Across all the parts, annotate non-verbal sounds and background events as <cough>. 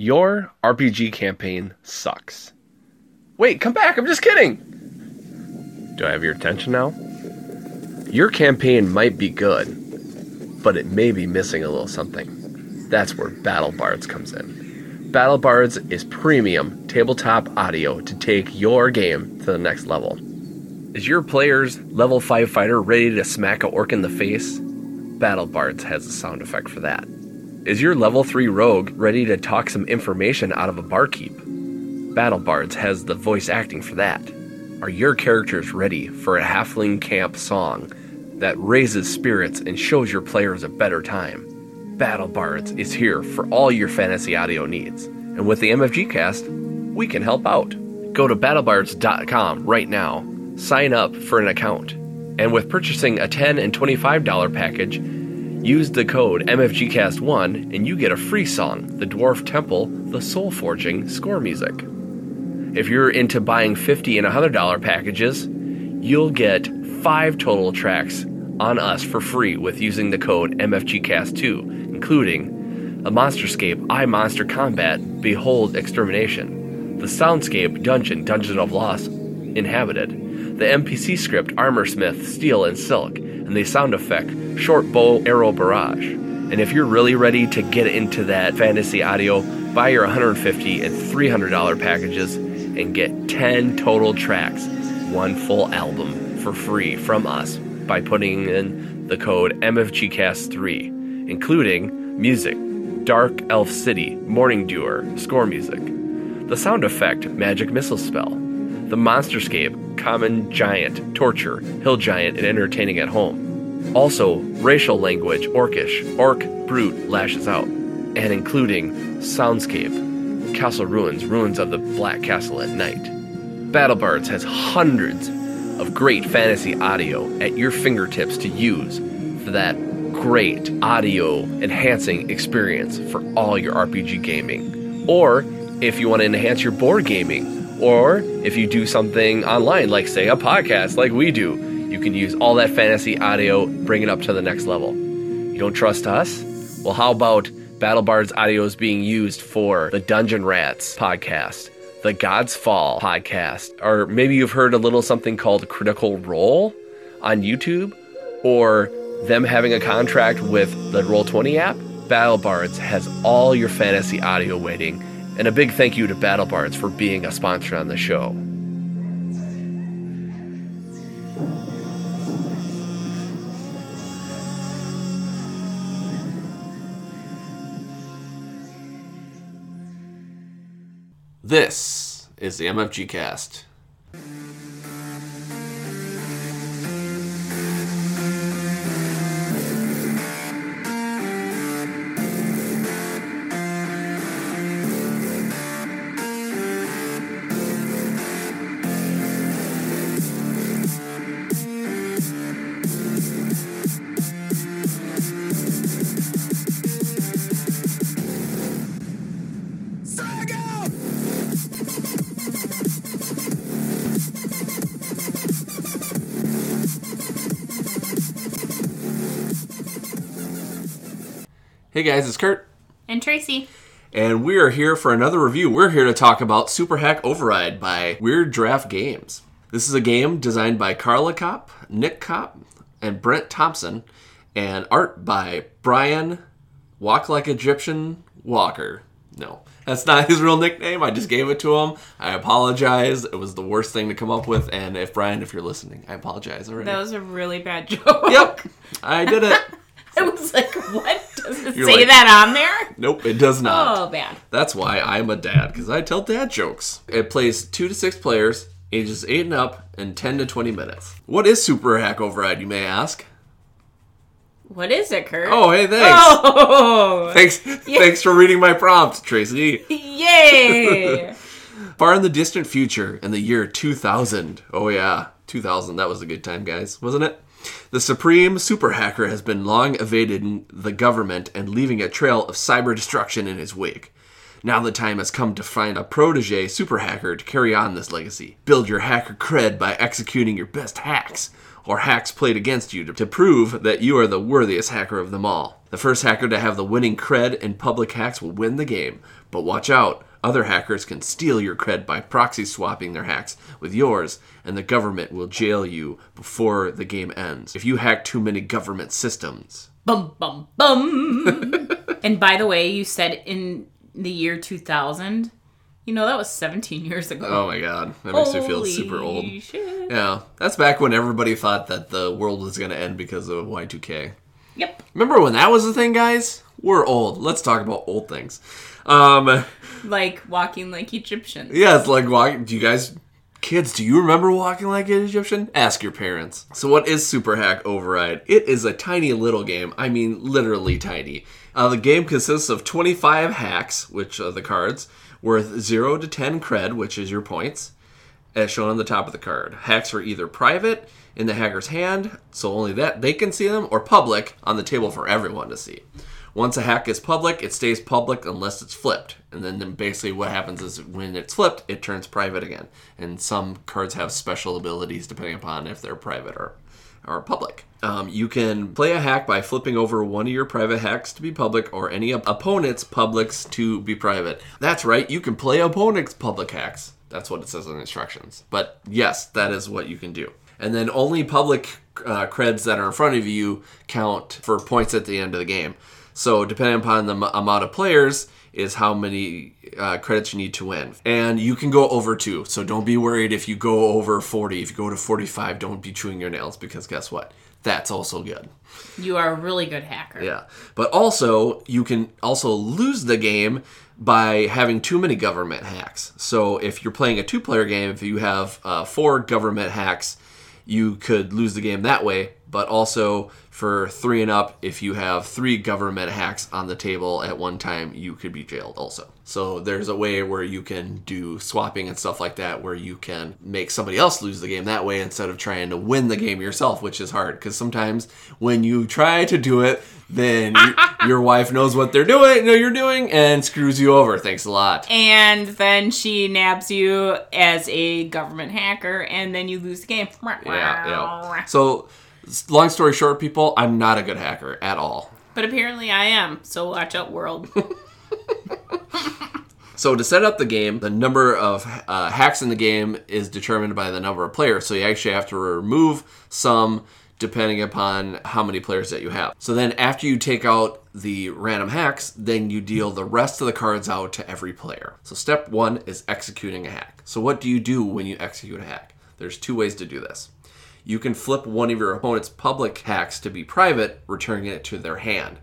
Your RPG campaign sucks. Wait, come back, I'm just kidding! Do I have your attention now? Your campaign might be good, but it may be missing a little something. That's where Battle Bards comes in. Battle Bards is premium tabletop audio to take your game to the next level. Is your player's level 5 fighter ready to smack a orc in the face? Battle Bards has a sound effect for that. Is your level 3 rogue ready to talk some information out of a barkeep? Battle Bards has the voice acting for that. Are your characters ready for a halfling camp song that raises spirits and shows your players a better time? Battle Bards is here for all your fantasy audio needs. And with the MFG cast, we can help out. Go to battlebards.com right now, sign up for an account, and with purchasing a 10 and $25 package, use the code MFGCast1 and you get a free song, The Dwarf Temple, The Soul Forging score music. If you're into buying 50 and $100 packages, you'll get five total tracks on us for free with using the code MFGCast2, including a Monsterscape I Monster Combat Behold Extermination, the Soundscape Dungeon Dungeon of Loss Inhabited, the NPC script Armor Smith Steel and Silk, and the sound effect Short Bow Arrow Barrage. And if you're really ready to get into that fantasy audio, buy your 150 and $300 packages and get 10 total tracks, one full album for free from us by putting in the code MFGCast3, including music, Dark Elf City, Morning Dewer, score music, the sound effect, Magic Missile Spell, the Monsterscape, Common Giant, Torture, Hill Giant, and Entertaining at Home. Also, racial language, Orcish, Orc, Brute, Lashes Out, and including Soundscape, Castle Ruins, Ruins of the Black Castle at Night. BattleBards has hundreds of great fantasy audio at your fingertips to use for that great audio enhancing experience for all your RPG gaming. Or if you want to enhance your board gaming, or if you do something online, like say a podcast like we do, you can use all that fantasy audio, bring it up to the next level. You don't trust us? Well, how about BattleBards audio is being used for the Dungeon Rats podcast, the God's Fall podcast, or maybe you've heard a little something called Critical Role on YouTube, or them having a contract with the Roll20 app. BattleBards has all your fantasy audio waiting, and a big thank you to BattleBards for being a sponsor on the show. This is the MFG cast. Hey guys, it's Kurt, And Tracy. and we are here for another review. We're here to talk about Super Hack Override by Weird Giraffe Games. This is a game designed by Carla Kopp, Nick Kopp, and Brent Thompson, and art by Brian Walk Like Egyptian Walker. No, that's not <laughs> his real nickname. I just gave it to him. I apologize. It was the worst thing to come up with. And if Brian, if you're listening, I apologize already. That was a really bad joke. yep, I did it. <laughs> I was like, what? Does <laughs> it You're say like- that on there? Nope, it does not. Oh, bad. That's why I'm a dad, because I tell dad jokes. It plays two to six players, ages eight and up, in 10 to 20 minutes. What is Super Hack Override, you may ask? What is it, Kurt? Oh, hey, thanks. Oh! Thanks, <laughs> thanks for reading my prompt, Tracy. <laughs> Yay! Far in the distant future, in the year 2000. Oh, yeah, 2000. That was a good time, guys, wasn't it? The supreme super hacker has been long evading the government and leaving a trail of cyber destruction in his wake. Now the time has come to find a protege super hacker to carry on this legacy. Build your hacker cred by executing your best hacks. or hacks played against you to, prove that you are the worthiest hacker of them all. The first hacker to have the winning cred in public hacks will win the game. But watch out, other hackers can steal your cred by proxy swapping their hacks with yours, and the government will jail you before the game ends if you hack too many government systems. Bum bum bum. <laughs> and by the way, you said in the year 2000. You know that was 17 years ago. Oh my god, that makes me feel super old. Shit. Yeah, that's back when everybody thought that the world was going to end because of Y2K. Yep. Remember when that was a thing, guys? We're old. Let's talk about old things. Um, Like walking like Egyptians. yeah, it's like walking. Do you guys, kids, do you remember walking like an Egyptian? Ask your parents. So, what is Super Hack Override? It is a tiny little game. I mean, literally tiny. Uh, the game consists of 25 hacks, which are the cards, worth 0 to 10 cred, which is your points, as shown on the top of the card. Hacks are either private in the hacker's hand, so only that they can see them, or public on the table for everyone to see. Once a hack is public, it stays public unless it's flipped. And then, then basically what happens is when it's flipped, it turns private again. And some cards have special abilities depending upon if they're private or, or public. Um, you can play a hack by flipping over one of your private hacks to be public or any op- opponent's publics to be private. That's right, you can play opponent's public hacks. That's what it says in the instructions. But yes, that is what you can do. And then only public uh, creds that are in front of you count for points at the end of the game. So depending upon the m- amount of players is how many uh, credits you need to win. And you can go over two. So don't be worried if you go over 40. If you go to 45, don't be chewing your nails because guess what? That's also good. You are a really good hacker. Yeah. But also, you can also lose the game by having too many government hacks. So if you're playing a two player game, if you have uh, four government hacks, you could lose the game that way. But also for three and up, if you have three government hacks on the table at one time, you could be jailed also. So there's a way where you can do swapping and stuff like that, where you can make somebody else lose the game that way instead of trying to win the game yourself, which is hard. Because sometimes when you try to do it, then your, wife knows what they're doing, know you're doing, and screws you over. Thanks a lot. And then she nabs you as a government hacker, and then you lose the game. Yeah, yeah. So, long story short, people, I'm not a good hacker at all. But apparently I am, so watch out, world. <laughs> <laughs> So to set up the game, the number of uh, hacks in the game is determined by the number of players. So you actually have to remove some depending upon how many players that you have. So then after you take out the random hacks, then you deal the rest of the cards out to every player. So step one is executing a hack. So what do you do when you execute a hack? There's two ways to do this. You can flip one of your opponent's public hacks to be private, returning it to their hand.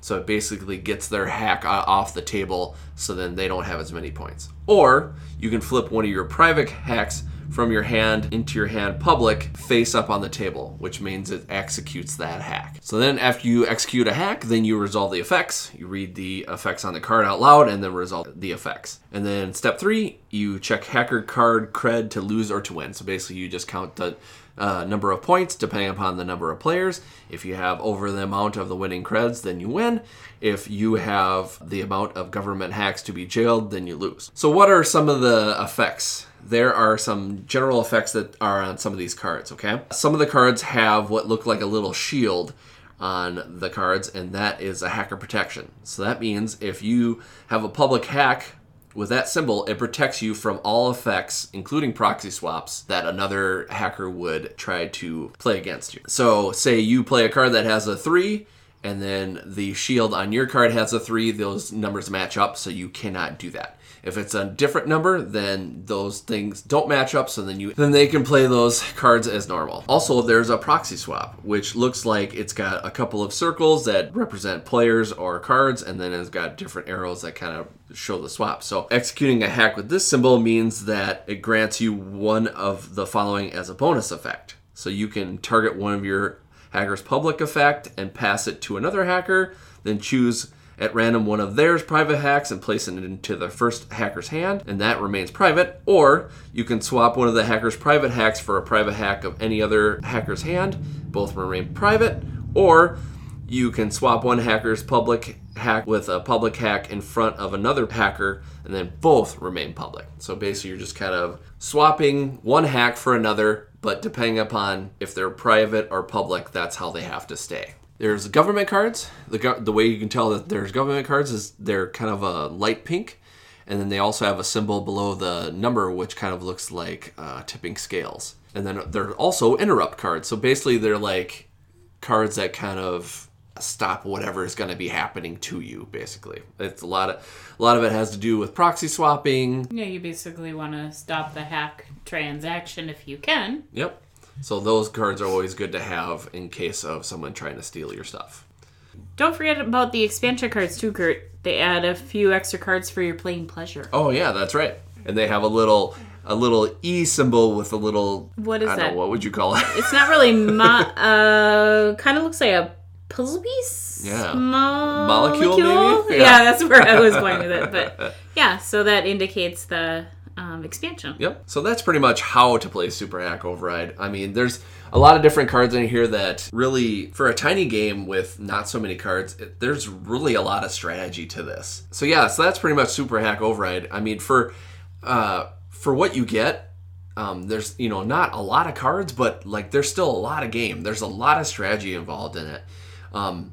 So it basically gets their hack off the table so then they don't have as many points. Or you can flip one of your private hacks from your hand into your hand public face up on the table, which means it executes that hack. So then after you execute a hack, then you resolve the effects. You read the effects on the card out loud and then resolve the effects. And then step three, you check hacker card cred to lose or to win. So basically you just count the uh, number of points depending upon the number of players. If you have over the amount of the winning creds, then you win. If you have the amount of government hacks to be jailed, then you lose. So, what are some of the effects? There are some general effects that are on some of these cards, okay? Some of the cards have what look like a little shield on the cards, and that is a hacker protection. So, that means if you have a public hack with that symbol, it protects you from all effects, including proxy swaps, that another hacker would try to play against you. So, say you play a card that has a 3, and then the shield on your card has a 3, those numbers match up, so you cannot do that. If it's a different number, then those things don't match up, so then you then they can play those cards as normal. Also, there's a proxy swap, which looks like it's got a couple of circles that represent players or cards, and then it's got different arrows that kind of show the swap. So executing a hack with this symbol means that it grants you one of the following as a bonus effect. So you can target one of your hacker's public effect and pass it to another hacker, then choose at random one of theirs private hacks and place it into the first hacker's hand, and that remains private. Or you can swap one of the hacker's private hacks for a private hack of any other hacker's hand, both remain private. Or you can swap one hacker's public hack with a public hack in front of another hacker, and then both remain public. So basically, you're just kind of swapping one hack for another, but depending upon if they're private or public, that's how they have to stay. There's government cards. The, go- the way you can tell that there's government cards is they're kind of a light pink, and then they also have a symbol below the number which kind of looks like uh, tipping scales. And then they're also interrupt cards. So basically, they're like cards that kind of stop whatever is going to be happening to you. Basically, it's a lot of a lot of it has to do with proxy swapping. Yeah, you basically want to stop the hack transaction if you can. Yep. So those cards are always good to have in case of someone trying to steal your stuff. Don't forget about the expansion cards too, Kurt. They add a few extra cards for your playing pleasure. Oh yeah, that's right. And they have a little a little E symbol with a little What is I that? know what would you call it? <laughs> It's not really mo- uh kind of looks like a puzzle piece. Yeah. Mo- Molecule, maybe? Yeah. Yeah. that's where I was going with it. But <laughs> yeah, so that indicates the um, expansion. Yep. So that's pretty much how to play Super Hack Override. I mean, there's a lot of different cards in here that really, for a tiny game with not so many cards, it, there's really a lot of strategy to this. So yeah, so that's pretty much Super Hack Override. I mean, for uh, for what you get, um, there's you know not a lot of cards, but like there's still a lot of game. There's a lot of strategy involved in it. Um,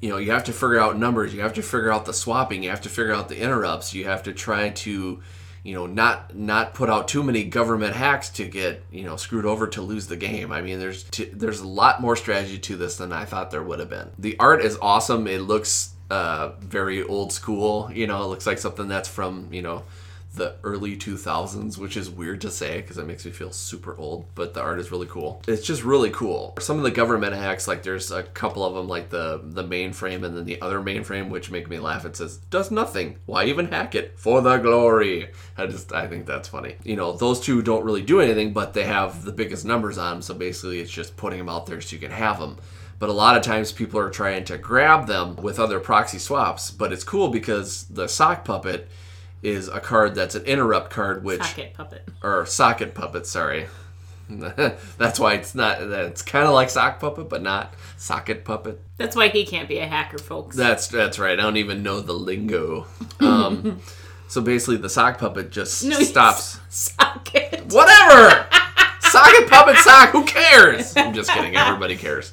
you know, you have to figure out numbers. You have to figure out the swapping. You have to figure out the interrupts. You have to try to, you know, not not put out too many government hacks to get you know screwed over to lose the game. I mean, there's t- there's a lot more strategy to this than I thought there would have been. The art is awesome. It looks uh, very old school. You know, it looks like something that's from you know the early 2000s, which is weird to say because it makes me feel super old, but the art is really cool. It's just really cool. Some of the government hacks, like there's a couple of them, like the the mainframe and then the other mainframe, which make me laugh. It says, does nothing. Why even hack it? For the glory. I just, I think that's funny. You know, those two don't really do anything, but they have the biggest numbers on them, so basically it's just putting them out there so you can have them. But a lot of times people are trying to grab them with other proxy swaps, but it's cool because the sock puppet is a card that's an interrupt card, which Pocket puppet. or socket puppet. Sorry, <laughs> that's why it's not. It's kind of like sock puppet, but not socket puppet. That's why he can't be a hacker, folks. That's that's right. I don't even know the lingo. Um, <laughs> so basically, the sock puppet just No, stops. <laughs> Socket. Whatever. socket puppet sock. Who cares? I'm just kidding. Everybody cares.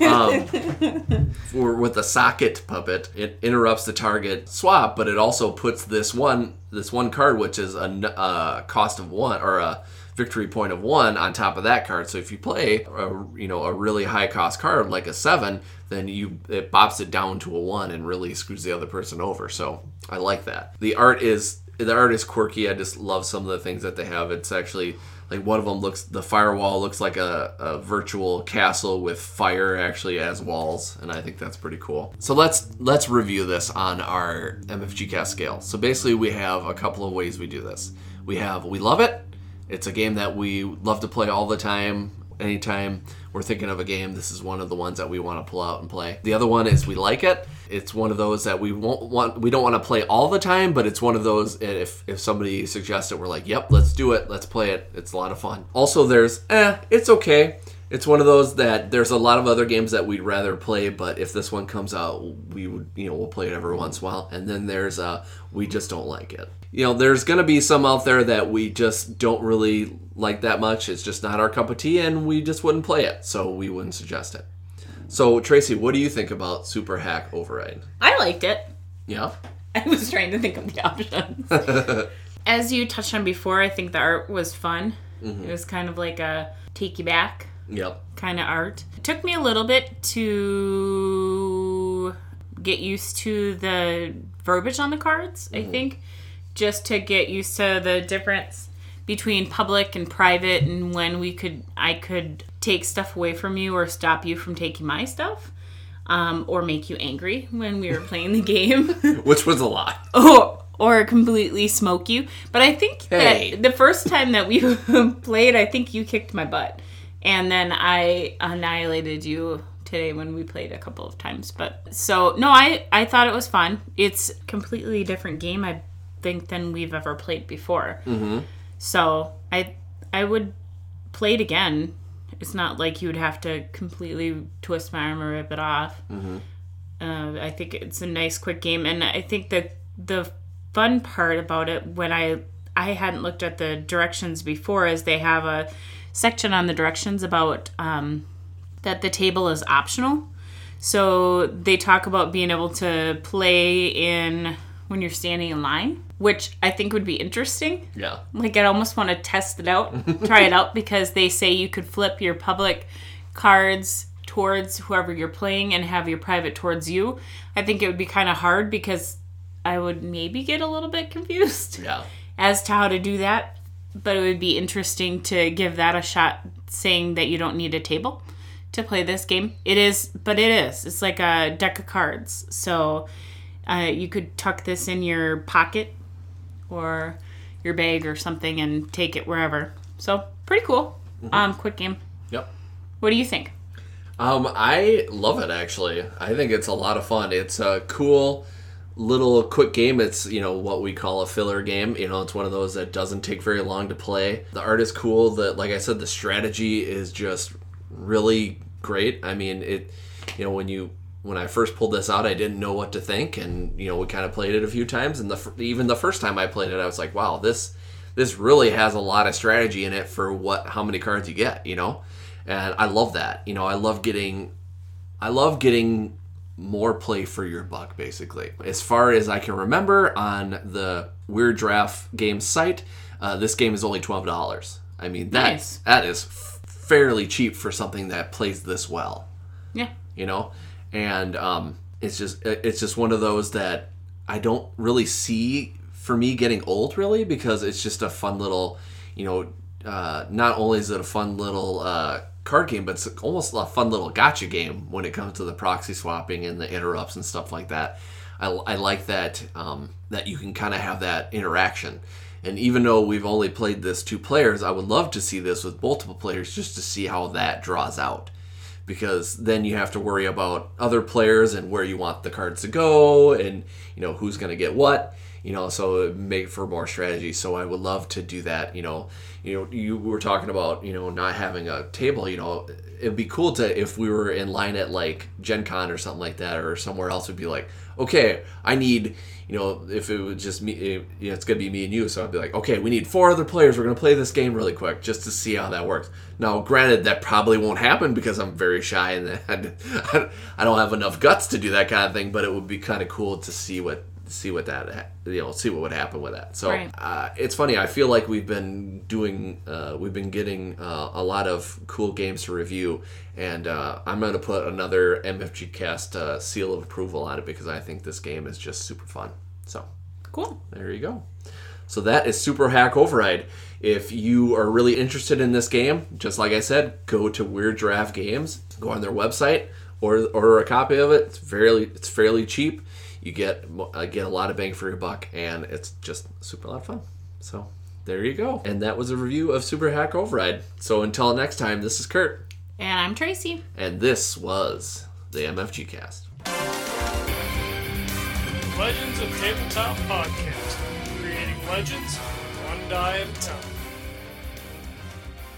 Um, <laughs> for with the socket puppet, it interrupts the target swap, but it also puts this one this one card, which is a, uh, cost of one or a victory point of one, on top of that card. So if you play a you know a really high cost card like a seven, then you it bops it down to a one and really screws the other person over. So I like that. The art is the art is quirky. I just love some of the things that they have. It's actually like one of them looks the firewall looks like a, a virtual castle with fire actually as walls and i think that's pretty cool. So let's let's review this on our mfg cast scale. So basically we have a couple of ways we do this. We have we love it. It's a game that we love to play all the time anytime we're thinking of a game this is one of the ones that we want to pull out and play. The other one is we like it. It's one of those that we won't want we don't want to play all the time but it's one of those if if somebody suggests it we're like yep let's do it. Let's play it. It's a lot of fun. Also there's eh it's okay it's one of those that there's a lot of other games that we'd rather play, but if this one comes out, we would, you know, we'll play it every once in a while. And then there's, uh, we just don't like it. You know, there's gonna be some out there that we just don't really like that much. It's just not our cup of tea, and we just wouldn't play it, so we wouldn't suggest it. So, Tracy, what do you think about Super Hack Override? I liked it. Yeah. <laughs> I was trying to think of the options. <laughs> As you touched on before, I think the art was fun. It was kind of like a take you back Yep. kind of art. It took me a little bit to get used to the verbiage on the cards, I think, just to get used to the difference between public and private and when we could I could take stuff away from you or stop you from taking my stuff. Um, or make you angry when we were <laughs> playing the game. <laughs> Which was a lot. <laughs> or or completely smoke you. But I think Hey. that the first time that we played, I think you kicked my butt, and then I annihilated you today when we played a couple of times. But so no, I I thought it was fun. It's completely different game I think than we've ever played before. Mm-hmm. So I I would play it again. It's not like you would have to completely twist my arm or rip it off. Uh, I think it's a nice, quick game, and I think the the fun part about it when I I hadn't looked at the directions before is they have a section on the directions about um, that the table is optional. So they talk about being able to play in when you're standing in line, which I think would be interesting. Yeah. Like I almost want to test it out, <laughs> try it out because they say you could flip your public cards towards whoever you're playing and have your private towards you. I think it would be kind of hard because I would maybe get a little bit confused Yeah. as to how to do that. But it would be interesting to give that a shot, saying that you don't need a table to play this game. It is, but it is. It's like a deck of cards. So uh, you could tuck this in your pocket or your bag or something and take it wherever. So pretty cool. Um, quick game. Yep. What do you think? Um, I love it actually. I think it's a lot of fun. It's a cool little quick game. It's you know what we call a filler game. You know, it's one of those that doesn't take very long to play. The art is cool. That like I said, the strategy is just really great. I mean, it. You know, when you when I first pulled this out, I didn't know what to think, and you know, we kind of played it a few times, and the even the first time I played it, I was like, wow, this this really has a lot of strategy in it for what how many cards you get. You know, and I love that. You know, I love getting I love getting more play for your buck, basically. As far as I can remember on the Weird Giraffe game site, uh, this game is only twelve dollars. I mean, that Nice. that is f- fairly cheap for something that plays this well Yeah. you know and um, it's just it's just one of those that i don't really see for me getting old really because it's just a fun little you know uh, not only is it a fun little uh, card game but it's almost a fun little gotcha game when it comes to the proxy swapping and the interrupts and stuff like that. I, I like that um, that you can kind of have that interaction. And even though we've only played this two players i would love to see this with multiple players just to see how that draws out. Because then you have to worry about other players and where you want the cards to go and you know who's going to get what you know so make for more strategy. So i would love to do that you know. You know you were talking about you know not having a table you know. It'd be cool to if we were in line at like gen con or something like that or somewhere else would be like okay i need you know if it was just me it, you know, it's gonna be me and you. So i'd be like okay we need four other players. We're gonna play this game really quick just to see how that works. Now granted that probably won't happen because i'm very shy and <laughs> i don't have enough guts to do that kind of thing but it would be kind of cool to see what see what that you know see what would happen with that so Right. uh, it's funny i feel like we've been doing uh, we've been getting uh, a lot of cool games to review and uh, i'm going to put another mfg cast uh, seal of approval on it because i think this game is just super fun so Cool. there you go. So that is Super Hack Override. If you are really interested in this game, just like I said, go to Weird Giraffe Games, go on their website, or order a copy of it. It's fairly it's fairly cheap. You get uh, get a lot of bang for your buck, and it's just super a lot of fun. So there you go. And that was a review of Super Hack Override. So until next time, this is Kurt, And I'm Tracy. and this was the MFG Cast. Legends of Tabletop Podcast. Creating legends one die at a time.